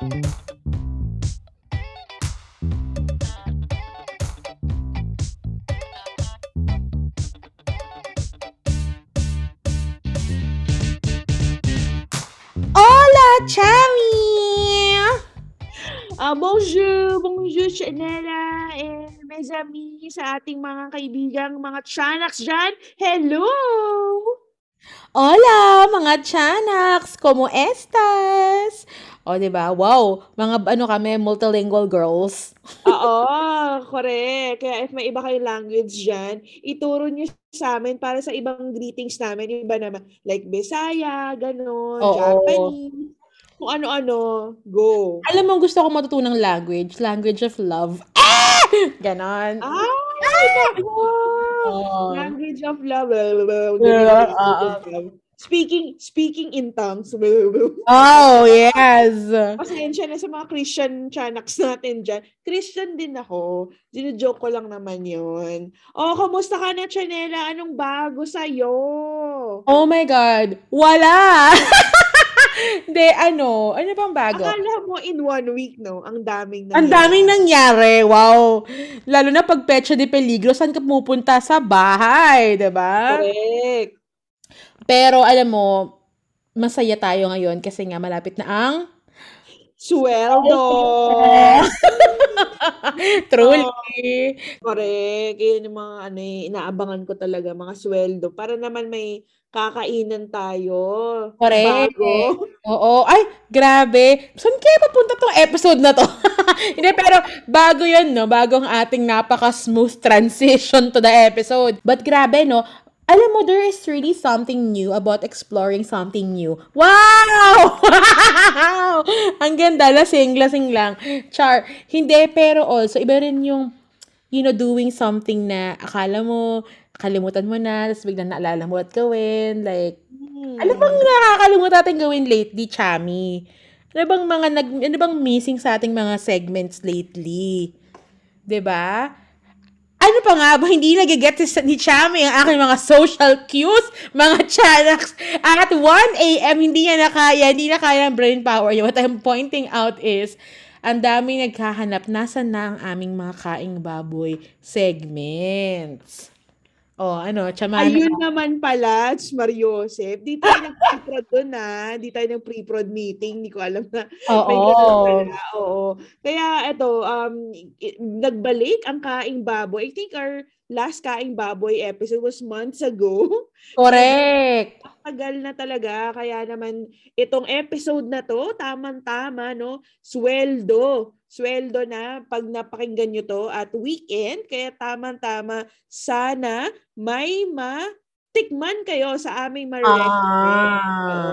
Chami! Ah, bonjour, bonjour, Chanela, and mes amis, sa ating mga kaibigang mga Chanaks dyan. Hello! Hola, mga Chanaks! Como estas? O, di ba? Wow, mga ano kami, multilingual girls. Oo, correct. Kaya if may iba kayong language dyan, ituro nyo sa amin para sa ibang greetings namin. Iba naman, like Bisaya, ganon, Oo. Japanese kung ano-ano, go. Alam mo, gusto ko matutunang language. Language of love. Ah! Ganon. Ay, nako! Oo. Language of love. Yeah, ah, Speaking speaking in tongues. Oh, yes. Pasensya na sa mga Christian chanaks natin dyan. Christian din ako. Dino-joke ko lang naman yun. Oh, kamusta ka na, Chanela? Anong bago sa'yo? Oh my God. Wala! Hindi, ano? Ano bang bago? Akala mo in one week, no? Ang daming Ang daming nangyari. Wow. Lalo na pag pecha de peligro, saan ka pupunta? Sa bahay, 'di ba? Correct. Pero alam mo, masaya tayo ngayon kasi nga malapit na ang Sweldo. Truly. Correct. Yun yung mga ano, eh, inaabangan ko talaga, mga sweldo. Para naman may kakainan tayo. Correct. Bago. Oo. Ay, grabe. Saan kaya papunta tong episode na to? Hindi, pero bago yun, no? Bago ang ating napaka-smooth transition to the episode. But grabe, no? Alam mo, there is really something new about exploring something new. Wow! Wow! ang ganda, lasing-lasing lang. Char. Hindi, pero also, iba rin yung, you know, doing something na akala mo, kalimutan mo na, tapos biglang naalala mo at gawin. Like, Hmm. ano bang nakakalimutan natin gawin lately, Chami? Ano bang mga nag, ano bang missing sa ating mga segments lately? 'Di ba? Ano pa nga ba hindi nagigets ni Chami ang aking mga social cues, mga chanaks. At 1 a.m. hindi niya na kaya, hindi na kaya ang brain power niya. What I'm pointing out is, ang dami naghahanap, nasa na ang aming mga kaing baboy segments. Oh, ano, chamana. Ayun naman pala, Mario Joseph. Di tayo nag-pre-prod doon na. Di tayo ng pre-prod meeting. Di ko alam na Oo. ganun pala. Oo. Kaya ito, um, nagbalik ang Kaing Baboy. I think our last Kaing Baboy episode was months ago. Correct. Tagal na talaga. Kaya naman itong episode na to, tamang-tama, no? Sweldo. Sweldo na pag napakinggan nyo to at weekend. Kaya tamang-tama, sana may matikman kayo sa aming ma-recommend. Oo.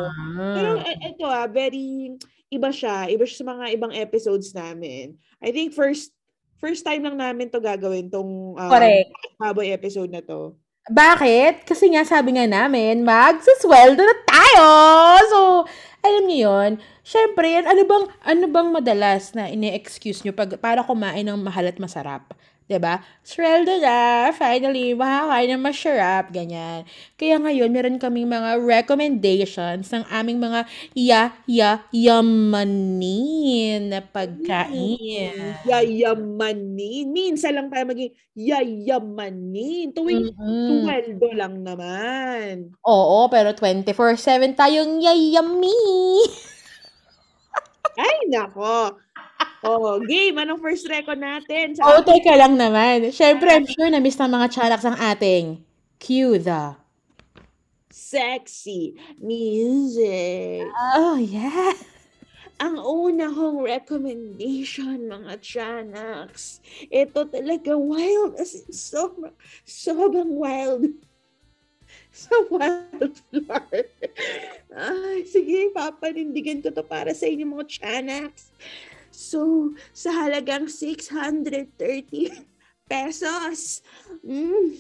Pero Ah. e- ito ah, very iba siya. Iba siya sa mga ibang episodes namin. I think first first time lang namin to gagawin tong um, Correct. baboy episode na to. Bakit? Kasi nga sabi nga namin, magsasweldo na tayo! So, alam niyo yon Siyempre, yan, ano bang, ano bang madalas na ine-excuse nyo pag, para kumain ng mahal at masarap? 'Di ba? Sweldo na, finally, makakain ng masarap, ganyan. Kaya ngayon, meron kaming mga recommendations ng aming mga ya, ya, yamanin na pagkain. Yayamanin. Minsan lang tayo maging yayamanin. Tuwing Mm-mm. sweldo lang naman. Oo, pero 24-7 tayong yayami. Ay, nako. Oh, game. Anong first record natin? Sa Oh, teka lang naman. Siyempre, I'm sure na-miss ng mga charaks ang ating cue the... sexy music. Oh, yeah. Ang una kong recommendation, mga Chanaks, ito talaga wild. As in, sobrang, sobrang wild. Sa wildflower. Ay, sige, papanindigan ko to para sa inyo mga Chanaks. So, sa halagang 630 pesos, mm,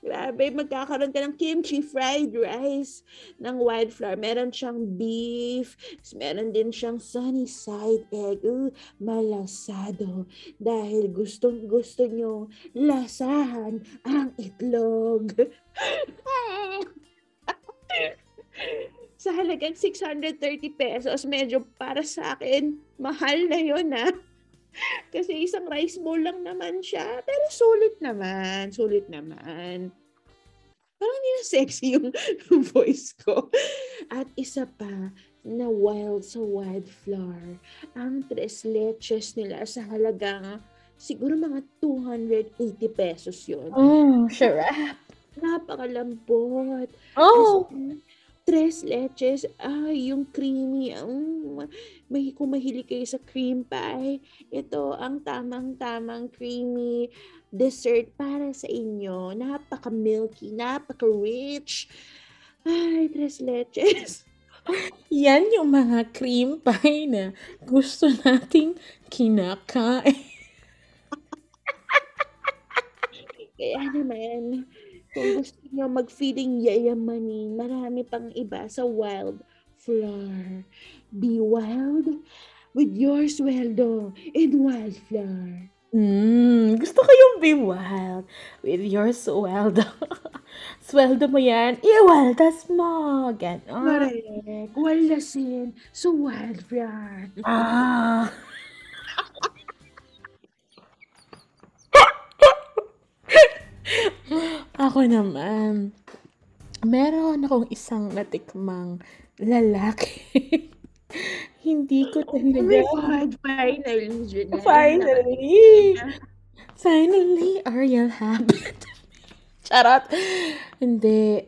grabe, magkakaroon ka ng kimchi fried rice ng wildflower. Meron siyang beef, meron din siyang sunny side egg. Uh, malasado. Dahil gustong gusto nyo lasahan ang itlog. sa halagang 630 pesos, medyo para sa akin, mahal na yun ah. Kasi isang rice bowl lang naman siya. Pero sulit naman. Sulit naman. Parang hindi na sexy yung voice ko. At isa pa, na wild sa wildflower. Ang tres leches nila sa halagang siguro mga 280 pesos yun. Oh, sure. Napakalambot. Oh, As tres leches, ay, yung creamy, ang may, kung mahilig kayo sa cream pie, ito ang tamang-tamang creamy dessert para sa inyo. Napaka-milky, napaka-rich. Ay, tres leches. yan yung mga cream pie na gusto nating kinakain. Kaya naman, kung gusto nyo mag-feeling yayamanin, marami pang iba sa wild flower. Be wild with your sweldo in wildflower. Mm, gusto ko yung be wild with your sweldo. sweldo mo yan, iwaldas mo. Ganon. Correct. Walasin sa wildflower. Ah. Ako naman, meron akong isang natikmang lalaki. Hindi ko Oh my talaga God, finally, Janelle. Finally! Finally, Ariel happened. Charot. Hindi.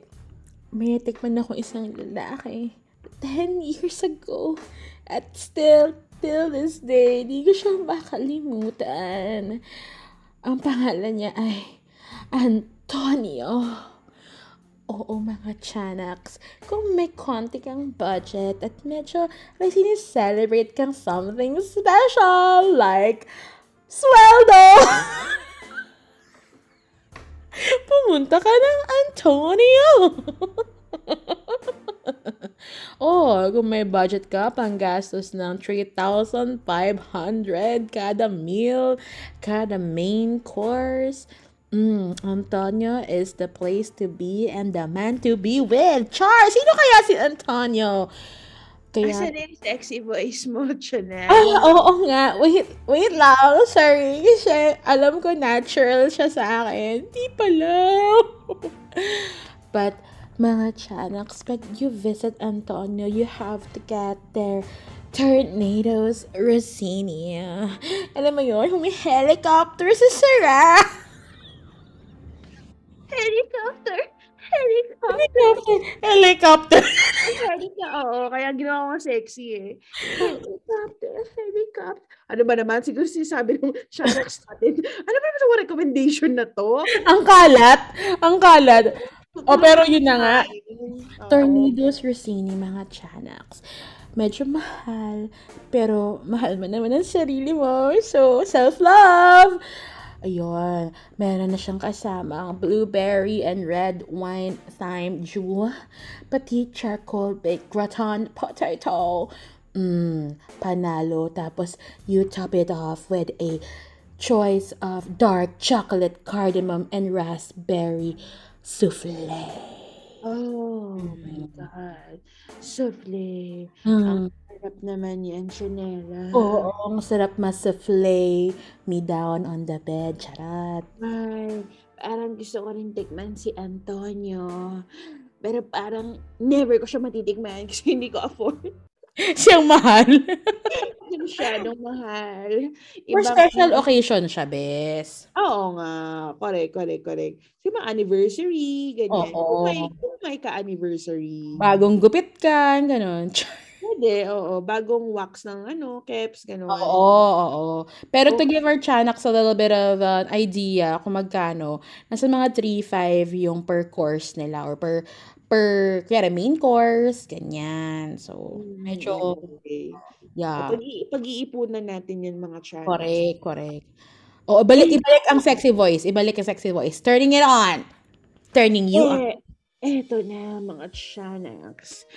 May tikman ako isang lalaki. 10 years ago. At still, till this day, di ko siya makalimutan. Ang pangalan niya ay Antonio. Oo, mga Chanaks. Kung may konti kang budget at medyo may sinicelebrate kang something special, like sweldo! Pumunta ka ng Antonio! oh, kung may budget ka, panggastos ng 3,500 kada meal, kada main course, Mm, Antonio is the place to be and the man to be with. Char! Sino kaya si Antonio? Kaya... Asan yung sexy voice mo, Janelle? Ay, oo nga. Wait, wait lang. Sorry. Kasi alam ko natural siya sa akin. Di pala. But, mga Chanaks, pag you visit Antonio, you have to get their Tornadoes Rossini. Alam mo yun, may helicopter sa Sarah. Helicopter! Helicopter! Helicopter. Helicopter. Helicopter! Oo, kaya ginawa ko sexy eh. Helicopter! Helicopter! Ano ba naman? Siguro sinasabi ng Shanax natin. Ano ba naman yung recommendation na to? Ang kalat. Ang kalat. O, pero yun na nga. Oo. Tornadoes Rossini, mga Chanaks. Medyo mahal, pero mahal mo naman ang sarili mo. So, self-love! Ayun, meron na siyang kasama blueberry and red wine thyme jus, pati charcoal baked gratin potato. Mmm, panalo. Tapos, you top it off with a choice of dark chocolate cardamom and raspberry souffle. Oh my God. Souffle. Mm. Harap naman yan, Chanela. Oo, ang sarap ma-souffle me down on the bed. Charat. Ay, parang gusto ko rin tikman si Antonio. Pero parang never ko siya matitikman kasi hindi ko afford. Siyang mahal. Masyadong mahal. For Ibang- special occasion siya, bes. Oo nga. Correct, correct, correct. Kasi mga anniversary, ganyan. Oo. Kung may, kung may ka-anniversary. Bagong gupit ka, ganun. Pwede, oo. Bagong wax ng ano, caps, gano'n. Oo, oo. Pero to give our Chanaks a little bit of an idea kung magkano, nasa mga 3-5 yung per course nila or per per kaya main course, ganyan. So, medyo, Okay. yeah. Pag pag-iipunan natin yan mga channels. Correct, correct. O, ibalik, ibalik ang sexy voice. Ibalik ang sexy voice. Turning it on. Turning you on. Eh, eto na mga Shanax.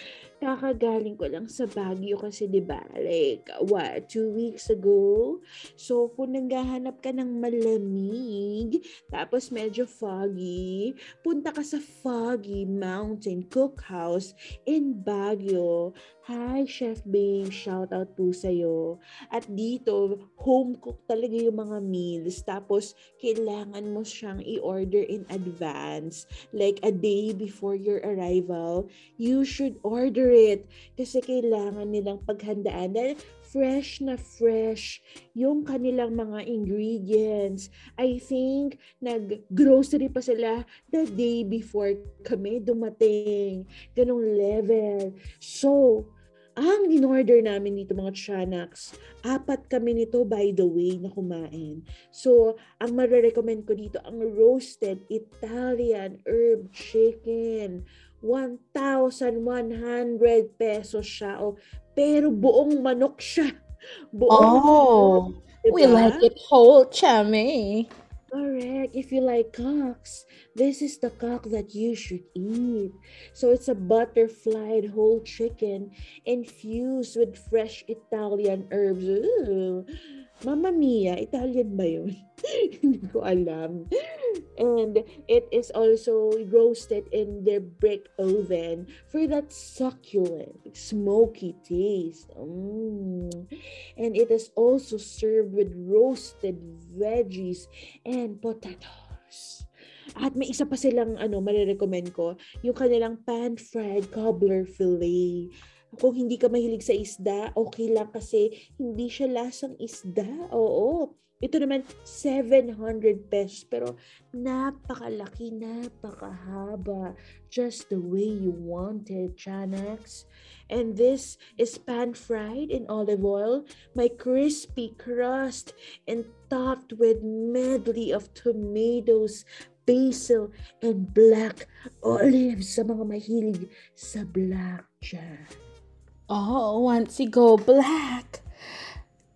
Kakagaling ko lang sa Baguio kasi di ba like what two weeks ago? So kung naghahanap ka ng malamig tapos medyo foggy punta ka sa Foggy Mountain Cookhouse in Baguio. Hi Chef Babe shout out po sa'yo. At dito home cook talaga yung mga meals. Tapos kailangan mo siyang i-order in advance. Like a day before your arrival you should order it kasi kailangan nilang paghandaan dahil fresh na fresh yung kanilang mga ingredients. I think nag-grocery pa sila the day before kami dumating. Ganong level. So, ang in-order namin dito mga Chanaks, apat kami nito by the way na kumain. So, ang marirecommend ko dito, ang roasted Italian herb chicken. 1,100 pesos siya. Oh, pero buong manok siya. Buong Oh, we diba? like it whole, chummy. Correct. If you like cocks, this is the cock that you should eat. So it's a butterflied whole chicken infused with fresh Italian herbs. Ooh. Mamma mia, Italian ba yun? Hindi ko alam. And it is also roasted in their brick oven for that succulent, smoky taste. Mm. And it is also served with roasted veggies and potatoes. At may isa pa silang ano, marirecommend ko, yung kanilang pan-fried cobbler fillet. Kung hindi ka mahilig sa isda, okay lang kasi hindi siya lasang isda. Oo. Ito naman, 700 pesos. Pero napakalaki, napakahaba. Just the way you wanted, Chanax. And this is pan-fried in olive oil. My crispy crust and topped with medley of tomatoes, basil, and black olives sa mga mahilig sa black dyan. Oh, once you go black,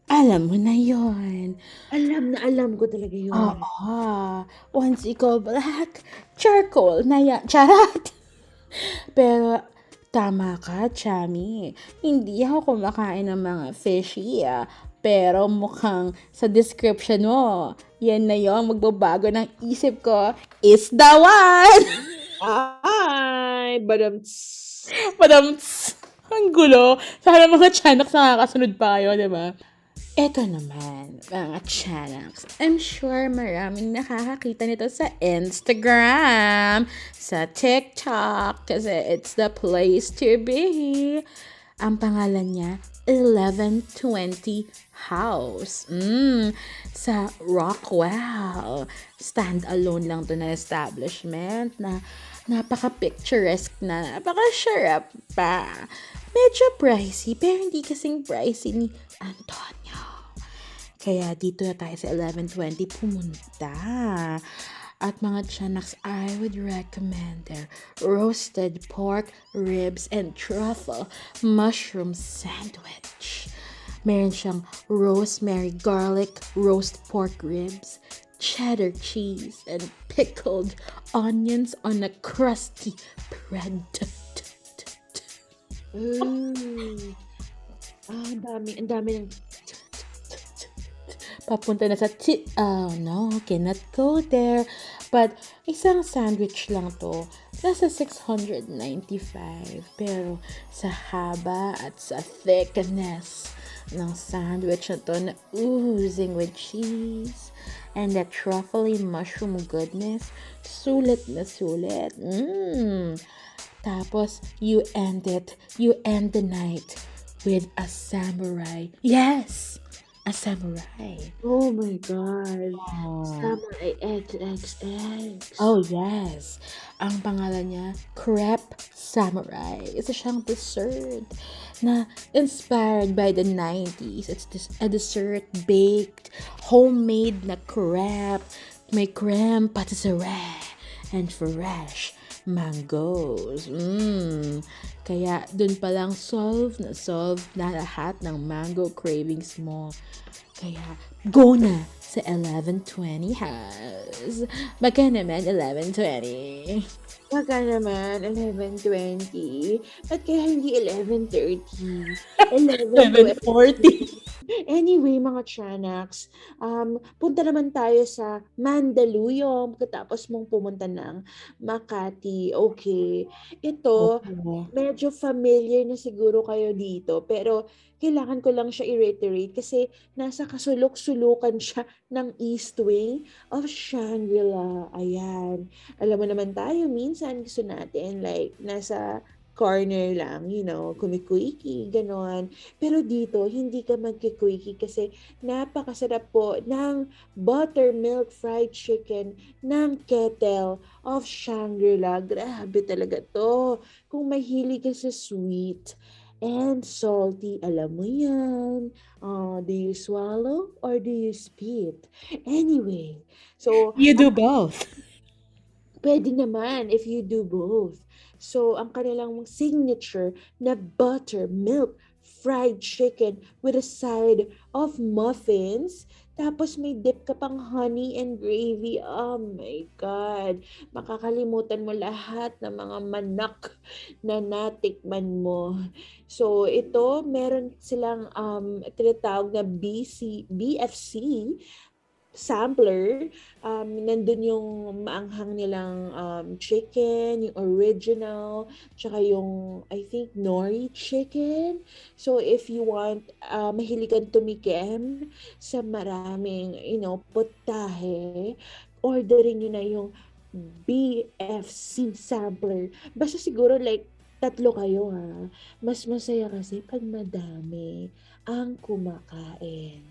alam mo na yon. Alam na alam ko talaga yun. Oo. Once you go black, charcoal na yan. Charot! Pero, tama ka, Chami. Hindi ako kumakain ng mga fishy, ah. Pero mukhang sa description mo, yan na yung magbabago ng isip ko is the one! Ay, badam Madam, tss, ang gulo. Sana mga Chanaks nakakasunod pa kayo, di ba? Ito naman, mga Chanaks. I'm sure maraming nakakakita nito sa Instagram, sa TikTok, kasi it's the place to be. Ang pangalan niya, 1120 House. Mm, sa Rockwell. Stand-alone lang to na establishment na napaka-picturesque na, napaka-sharap pa. Medyo pricey, pero hindi kasing pricey ni Antonio. Kaya dito na tayo sa 1120 pumunta. At mga Chanaks, I would recommend their roasted pork, ribs, and truffle mushroom sandwich. Meron siyang rosemary garlic roast pork ribs, cheddar cheese, and pickled onions on a crusty bread. Mm. Ah, ang dami, ang dami ng Papunta na sa chi- Oh no, cannot go there. But, isang sandwich lang to. Nasa 695. Pero, sa haba at sa thickness ng sandwich na to na oozing with cheese and that truffly mushroom goodness, sulit na sulit. Mmm. Tapos, you end it. You end the night with a samurai. Yes! A samurai. Oh my God. Oh. Samurai XXX. Oh, yes. Ang pangalan niya, Crepe Samurai. Isa siyang dessert na inspired by the 90s. It's this, a dessert baked, homemade na crepe. May creme patisserie and fresh mangoes. Mm. Kaya dun pa lang solve na solve na lahat ng mango cravings mo. Kaya go na sa 1120 house. Baka naman 1120. Baka naman, 11.20. Ba't kaya hindi 11.30? 11.20. 740. Anyway, mga Chanaks, um, punta naman tayo sa Mandaluyong pagkatapos mong pumunta ng Makati. Okay. Ito, Oo. medyo familiar na siguro kayo dito, pero kailangan ko lang siya i-reiterate kasi nasa kasulok-sulukan siya ng East Wing of Shangri-La. Ayan. Alam mo naman tayo, minsan gusto natin like nasa corner lang, you know, kumikwiki, ganon. Pero dito, hindi ka magkikwiki kasi napakasarap po ng buttermilk fried chicken ng kettle of Shangri-La. Grabe talaga to. Kung mahilig ka sa sweet and salty, alam mo yan. Uh, do you swallow or do you spit? Anyway, so You do both. Pwede naman if you do both. So, ang kanilang signature na buttermilk fried chicken with a side of muffins. Tapos may dip ka pang honey and gravy. Oh my God. Makakalimutan mo lahat ng mga manak na natikman mo. So, ito, meron silang um, tinatawag na BC, BFC sampler, um, nandun yung maanghang nilang um, chicken, yung original, tsaka yung, I think, nori chicken. So, if you want, uh, mahilig kang tumikim sa maraming, you know, putahe, orderin nyo na yung BFC sampler. Basta siguro like, tatlo kayo ha. Mas masaya kasi pag madami ang kumakain.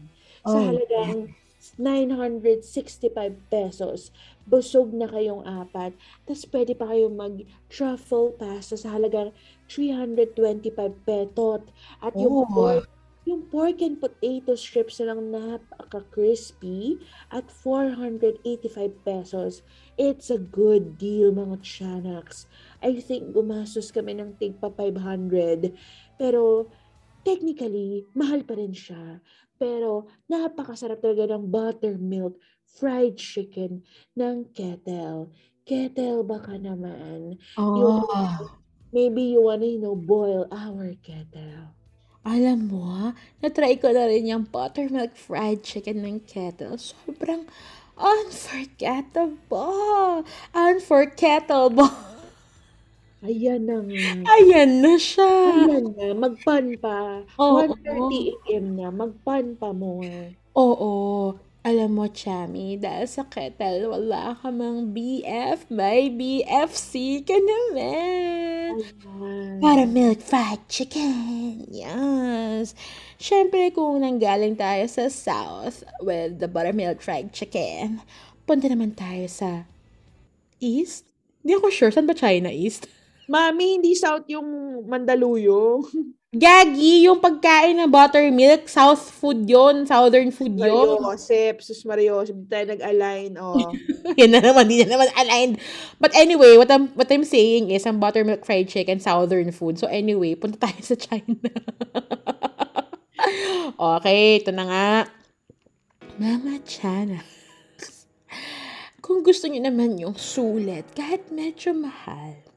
Sa Oh, halagang 965 pesos. Busog na kayong apat. Tapos pwede pa kayong mag-truffle pasta sa halagang 325 petot. At yung Oh. pork, yung pork and potato strips na lang napaka-crispy at 485 pesos. It's a good deal mga chanaks. I think gumastos kami ng tigpa 500. Pero technically, mahal pa rin siya. Pero napakasarap talaga ng buttermilk fried chicken ng kettle. Kettle baka naman. Oh. maybe you wanna, you know, boil our kettle. Alam mo, ah, na-try ko na rin yung buttermilk fried chicken ng kettle. Sobrang unforgettable. Unforgettable. Ayan na nga. Ayan na siya. Ayan na. Magpan pa. Oo. 130 AM na. Magpan pa more. Oo. Alam mo, Chami, dahil sa kettle, wala ka mang BF, may BFC ka naman. Ayan. Buttermilk fried chicken. Yes. Siyempre, kung nanggaling tayo sa South with the buttermilk fried chicken, punta naman tayo sa East? Hindi ako sure. Saan ba China East? Mami, hindi South yung Mandaluyong. Gagi, yung pagkain ng buttermilk, South food yon Southern food Mario yon Joseph, sus Mario tayo nag-align, oh. Yan na naman, di na naman aligned. But anyway, what I'm, what I'm saying is, ang buttermilk fried chicken, Southern food. So anyway, punta tayo sa China. okay, ito na nga. Mga China. Kung gusto niyo naman yung sulit, kahit medyo mahal,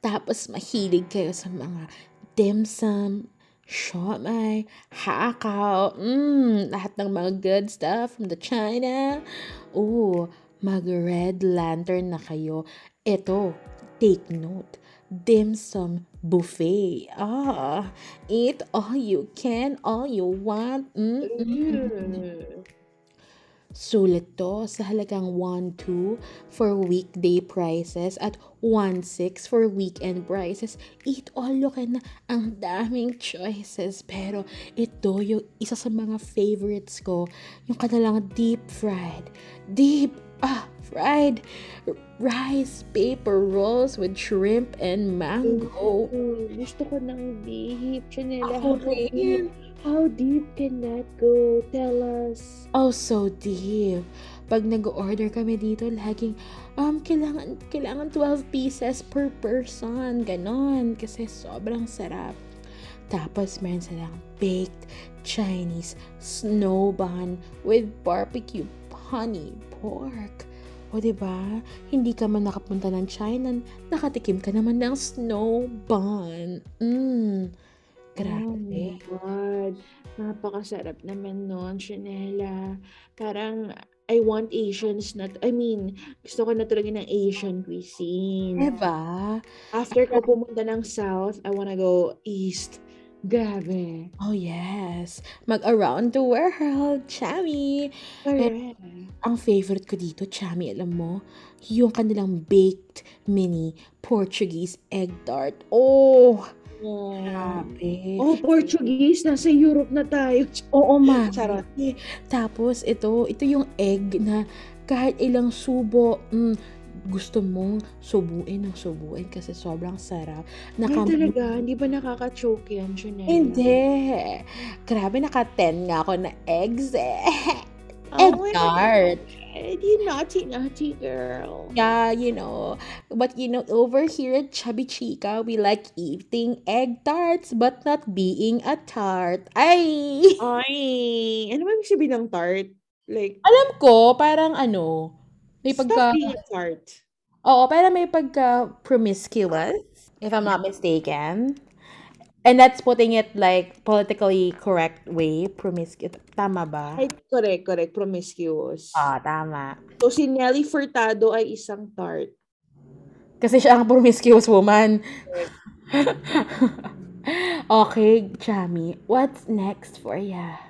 tapos mahilig kayo sa mga dim sum, siomai, hakao, mm, lahat ng mga good stuff from the China. Oh, mag-red lantern na kayo. Ito, take note. Dim sum buffet. Ah, eat all you can, all you want. Mm, mm, mm. Mm. Sulit to sa halagang 1.2 for weekday prices at 1.6 for weekend prices. Eat all you can ang daming choices. Pero ito yung isa sa mga favorites ko. Yung kanilang deep fried. Deep, ah, fried rice paper rolls with shrimp and mango. Mm, Gusto ko ng deep. Chanela, Ako how rin. deep, how deep can that go? Tell us. Oh, so deep. Pag nag-order kami dito, laging, um, kailangan, kailangan 12 pieces per person. Ganon. Kasi sobrang sarap. Tapos, meron silang baked Chinese snow bun with barbecue honey pork. O, di ba? Hindi ka man nakapunta ng China, nakatikim ka naman ng snow bun. Mm. Oh Grabe. my God. Napakasarap naman nun, Chanela. Parang, I want Asians na, I mean, gusto ko na talaga ng Asian cuisine. Diba? After ko pumunta ng South, I wanna go East. Grabe. Oh, yes. Mag-around the world, Chami. Correct. Ang favorite ko dito, Chami, alam mo, yung kanilang baked mini Portuguese egg tart. Oh, Oh. grabe. Oh, Portuguese. Nasa Europe na tayo. Oo, ma. Charot. Tapos, ito, ito yung egg na kahit ilang subo, mm, gusto mong subuin ng subuin kasi sobrang sarap. Ay, Naka- talaga? Hindi ba nakaka-choke yan, Chanela? Hindi. Grabe, naka-10 nga ako na eggs eh. Oh Egg my tart. You naughty, naughty girl. Yeah, you know. But you know, over here at Chubby Chica, we like eating egg tarts but not being a tart. Ay! Ay, ano ba ibig sabihin ng tart? Like, Alam ko, parang ano, may pagka... stop being a tart. Oo, parang may pagka promiscuous, if I'm not mistaken. And that's putting it like politically correct way, promiscuous. Tama ba? Ay, correct, correct, promiscuous. Ah, tama. So, si Nelly Furtado ay isang tart. Kasi siya ang promiscuous woman. okay, Chami, what's next for ya?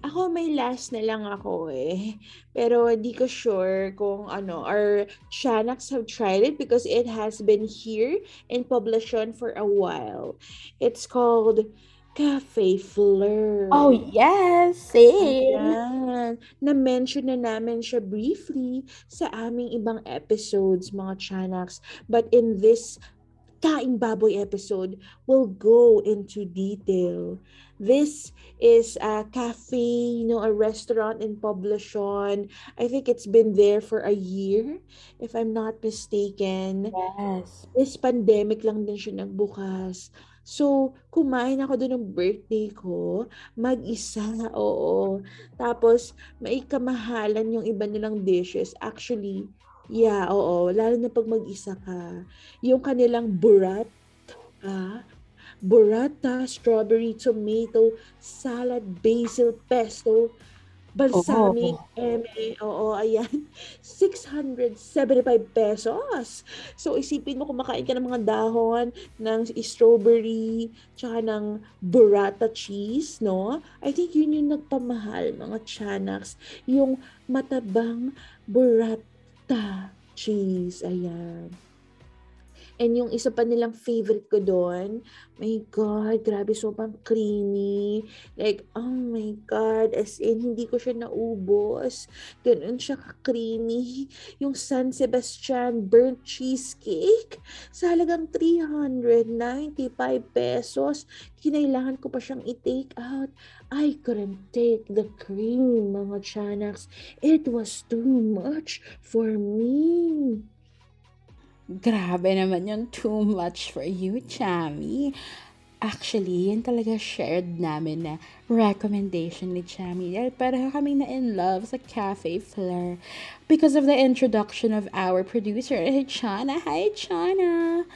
Ako may last na lang ako eh. Pero di ko sure kung ano, our Shanaks have tried it because it has been here in publication for a while. It's called Cafe Fleur. Oh, yes, same. Ayan. Na-mention na namin siya briefly sa aming ibang episodes, mga Chanaks. But in this Kaing Baboy episode, we'll go into detail. This is a cafe, you know, a restaurant in Poblacion. I think it's been there for a year, if I'm not mistaken. Yes. This pandemic lang din siya nagbukas. So, kumain ako doon ng birthday ko, mag-isa, oo. Tapos, may kamahalan yung iba nilang dishes. Actually, yeah, oo. Lalo na pag mag-isa ka. Yung kanilang burrata, burrata, strawberry, tomato, salad, basil, pesto, balsamic, eme, oo, ayan. 675 pesos. So, isipin mo kumakain ka ng mga dahon ng strawberry, tsaka ng burrata cheese, no? I think yun yung nagpamahal, mga chanaks. Yung matabang burrata cheese, ayan. And yung isa pa nilang favorite ko doon, my God, grabe, sobrang creamy. Like, oh my God, as in, hindi ko siya naubos. Ganun siya ka-creamy. Yung San Sebastian burnt cheesecake, sa halagang 395 pesos, kinailangan ko pa siyang i-take out. I couldn't take the cream, mga chanaks. It was too much for me. Grabe naman yung too much for you, Chami. Actually, yan talaga shared namin na recommendation ni Chami. Dahil pareho kami na in love sa Cafe Fleur because of the introduction of our producer, Chana. Hi, Chana!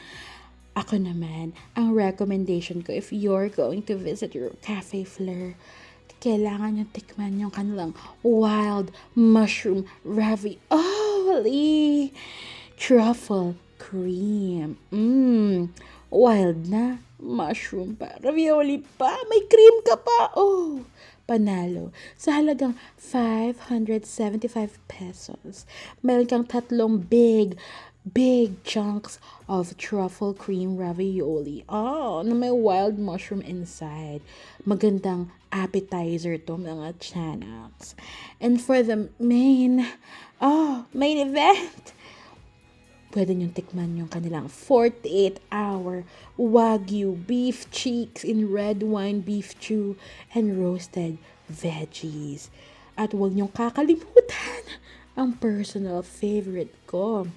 Ako naman, ang recommendation ko if you're going to visit your Cafe Fleur, kailangan nyo tikman yung kanilang wild mushroom ravioli truffle cream. Mmm, wild na. Mushroom pa. Ravioli pa. May cream ka pa. Oh, panalo. Sa halagang 575 pesos, meron kang tatlong big, big chunks of truffle cream ravioli. Oh, na may wild mushroom inside. Magandang appetizer to mga chanaks. And for the main, oh, main event, pwede niyong tikman yung kanilang 48-hour Wagyu beef cheeks in red wine beef chew and roasted veggies. At huwag niyong kakalimutan ang personal favorite ko.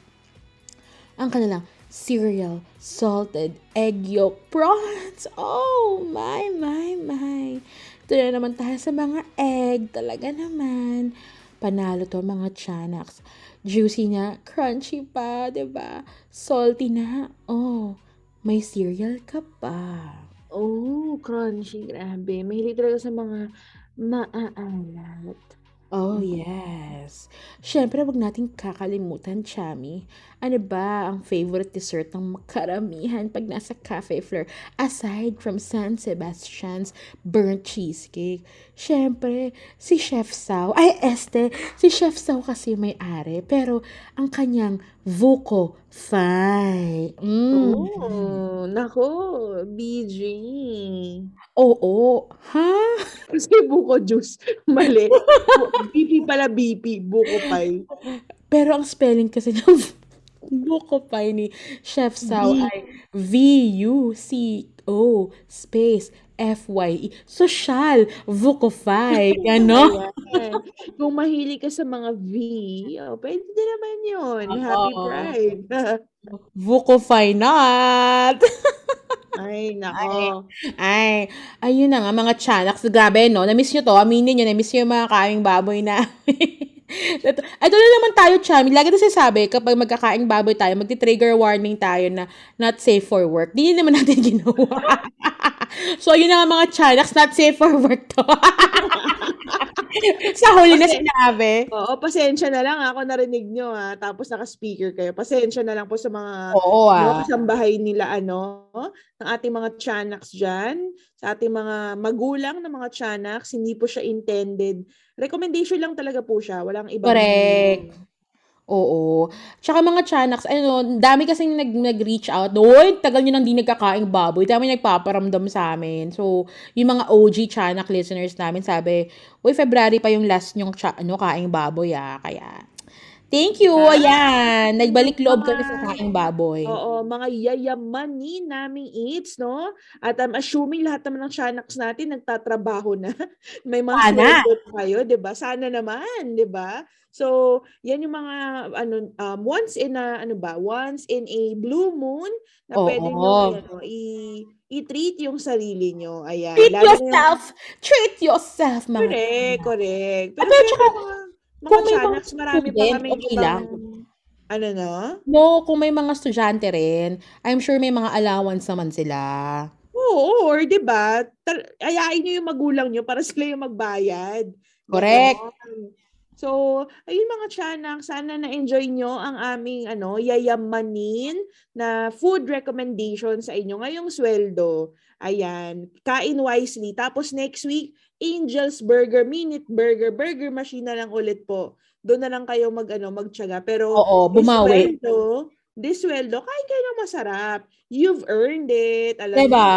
Ang kanilang cereal salted egg yolk prawns. Oh, my, my, my. Ito na naman tayo sa mga egg. Talaga naman. panalo to mga Chanaks. Juicy na, crunchy pa, ba? Salty na. Oh, may cereal ka pa. Oh, crunchy. Grabe. Mahilig talaga sa mga maaalat. Oh, yes. Siyempre, wag nating kakalimutan, Chami. Ano ba ang favorite dessert ng karamihan pag nasa Cafe Fleur? Aside from San Sebastian's burnt cheesecake. Siyempre, si Chef Sao. Ay, este, si Chef Sao kasi may ari. Pero, ang kanyang Vuko Fai. Mm. Oh, nako. BG. Oo. Ha? Kasi buko juice. Mali. BP pala BP. Buko pie. Pero ang spelling kasi ng Buko Pie ni Chef Sao V. ay V-U-C-O space F-Y-E. Social. Vuko Pie. Gano? Ayan. Kung mahilig ka sa mga V, oh, pwede din naman yun. Happy Oo. Pride. Vuko Pie not. Ay, nako. Ay, ayun na nga mga chanaks. Grabe, no? Na-miss nyo to. Aminin nyo, na-miss nyo yung mga kaing baboy na. ito, na naman tayo, Chami. Lagi na sinasabi, kapag magkakaing baboy tayo, magti-trigger warning tayo na not safe for work. Di naman natin ginawa. so, yun na mga chanaks, not safe for work to. Sa huli na sinabi. Oo, pasensya na lang ako narinig nyo ha. Tapos naka-speaker kayo. Pasensya na lang po sa mga Oo, no, ah. kasambahay nila ano, ng ating mga tiyanaks dyan, sa ating mga magulang ng mga tiyanaks, hindi po siya intended. Recommendation lang talaga po siya. Walang ibang Correct. Oo. Tsaka mga chanaks, ano, dami kasing nag, nag-reach out. Uy, tagal nyo nang di nagkakaing baboy. Dami nagpaparamdam sa amin. So, yung mga OG chanak listeners namin, sabi, uy, February pa yung last nyong cha- ano, kaing baboy, ah. Kaya, thank you. Ah, Ayan. Nagbalik loob kami sa kaing baboy. Oo, mga yayamanin naming eats, no? At I'm assuming lahat naman ng tiyanaks natin nagtatrabaho na. May mga Sana. kayo, 'di ba? Sana naman, 'di ba? So, yan yung mga ano um, once in a ano ba? Once in a blue moon na Oo. pwede nyo ano, i i-treat yung sarili nyo. Ayan. Treat Lalo na yung- yourself. Treat yourself, mga Correct, correct. Pero At tsaka, mga, kung may mga marami pa student, kami okay lang. ano no? No, kung may mga estudyante rin, I'm sure may mga allowance naman sila. Oo, or 'di ba? Tar- Ayain niyo yung magulang niyo para sila yung magbayad. Correct. Ganon. So, ayun mga tiyanak, sana na-enjoy nyo ang aming ano, yayamanin na food recommendation sa inyo ngayong sweldo. Ayan, kain wisely. Tapos next week, Angel's Burger, Minute Burger, Burger Machine na lang ulit po. Doon na lang kayo mag, ano, magtyaga. Pero Oo, bumawi. This sweldo, sweldo, kain kayo ng masarap. You've earned it. Alam Diba?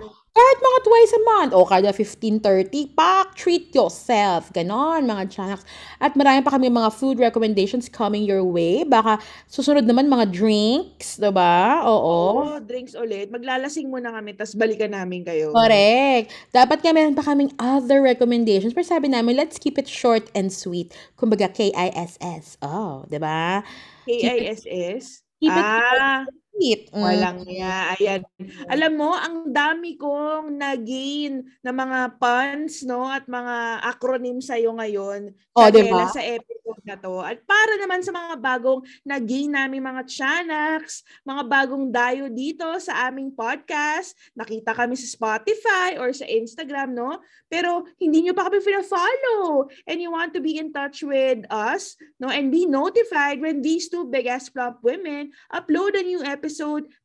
niyo. Kahit mga twice a month, o kada 15.30, pak, treat yourself. Ganon, mga chanaks. At marami pa kami mga food recommendations coming your way. Baka susunod naman mga drinks, diba? Oo. Oo, drinks ulit. Maglalasing muna kami, tas balikan namin kayo. Correct. Dapat nga meron pa kaming other recommendations. Pero sabi namin, let's keep it short and sweet. Kumbaga, K-I-S-S. Oh, diba? K-I-S-S? Keep it Ah, sweet. Mm. walang niya. Ayan. Alam mo, ang dami kong na-gain na mga puns, no? At mga acronym sa'yo ngayon. Oh, Chanela, diba? sa episode na to. At para naman sa mga bagong na-gain namin mga chanaks, mga bagong dayo dito sa aming podcast, nakita kami sa Spotify or sa Instagram, no? Pero hindi nyo pa kami follow and you want to be in touch with us, no? And be notified when these two big-ass plump women upload a new episode,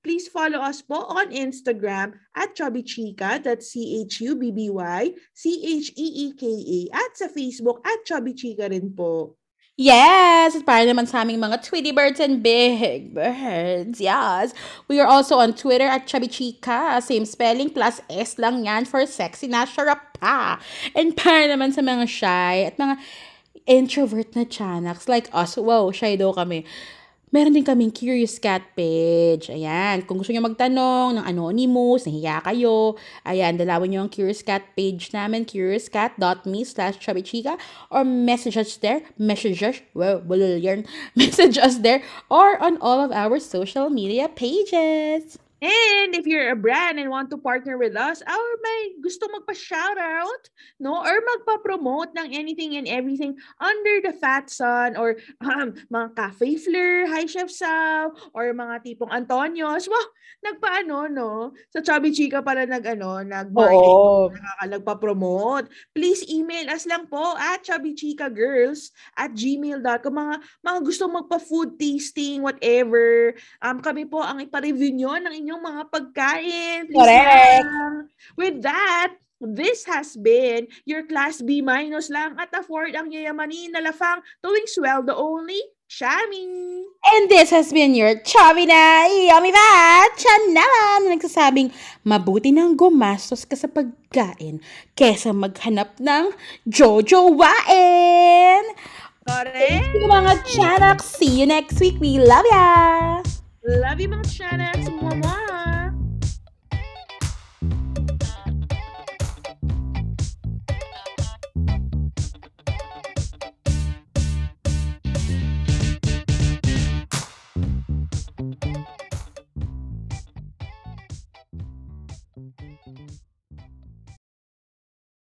please follow us po on Instagram at Chubby Chica, that's C-H-U-B-B-Y, C-H-E-E-K-A, at sa Facebook at Chubby Chica rin po. Yes! At para naman sa aming mga Tweety Birds and Big Birds. Yes! We are also on Twitter at Chubby Chica. Same spelling plus S lang yan for sexy na syrup pa. And para naman sa mga shy at mga introvert na chanaks like us. Wow, shy daw kami. Meron din kaming Curious Cat page. Ayan. Kung gusto nyo magtanong ng anonymous, nahiya kayo, ayan, dalawin nyo ang Curious Cat page namin, curiouscat.me slash chubbychica, or message us there, message us, bulol yarn, message us there, or on all of our social media pages. And if you're a brand and want to partner with us, or may gusto magpa-shoutout, no? Or magpa-promote ng anything and everything under the Fat Sun or um, mga Cafe Fleur, Hi Chef Sal, or mga tipong Antonios, wow, nagpaano, no? Sa Chubby Chica para nag, ano, nag-market, Oo. nagpa-promote. Please email us lang po at chubbychicagirls at gmail.com. Mga, mga gusto magpa-food tasting, whatever. Um, kami po ang ipa-review nyo ng inyong mga pagkain. Please Correct. lang. With that, this has been your Class B minus lang at afford ang yayamanin na lafang tuwing sweldo only, Shami! And this has been your chubby na yummy fat chan naman na nagsasabing mabuti nang gumastos ka sa pagkain kesa maghanap ng jojowain. Correct! Thank you mga chanak. See you next week. We love ya! Love you mga chanas! Mwah!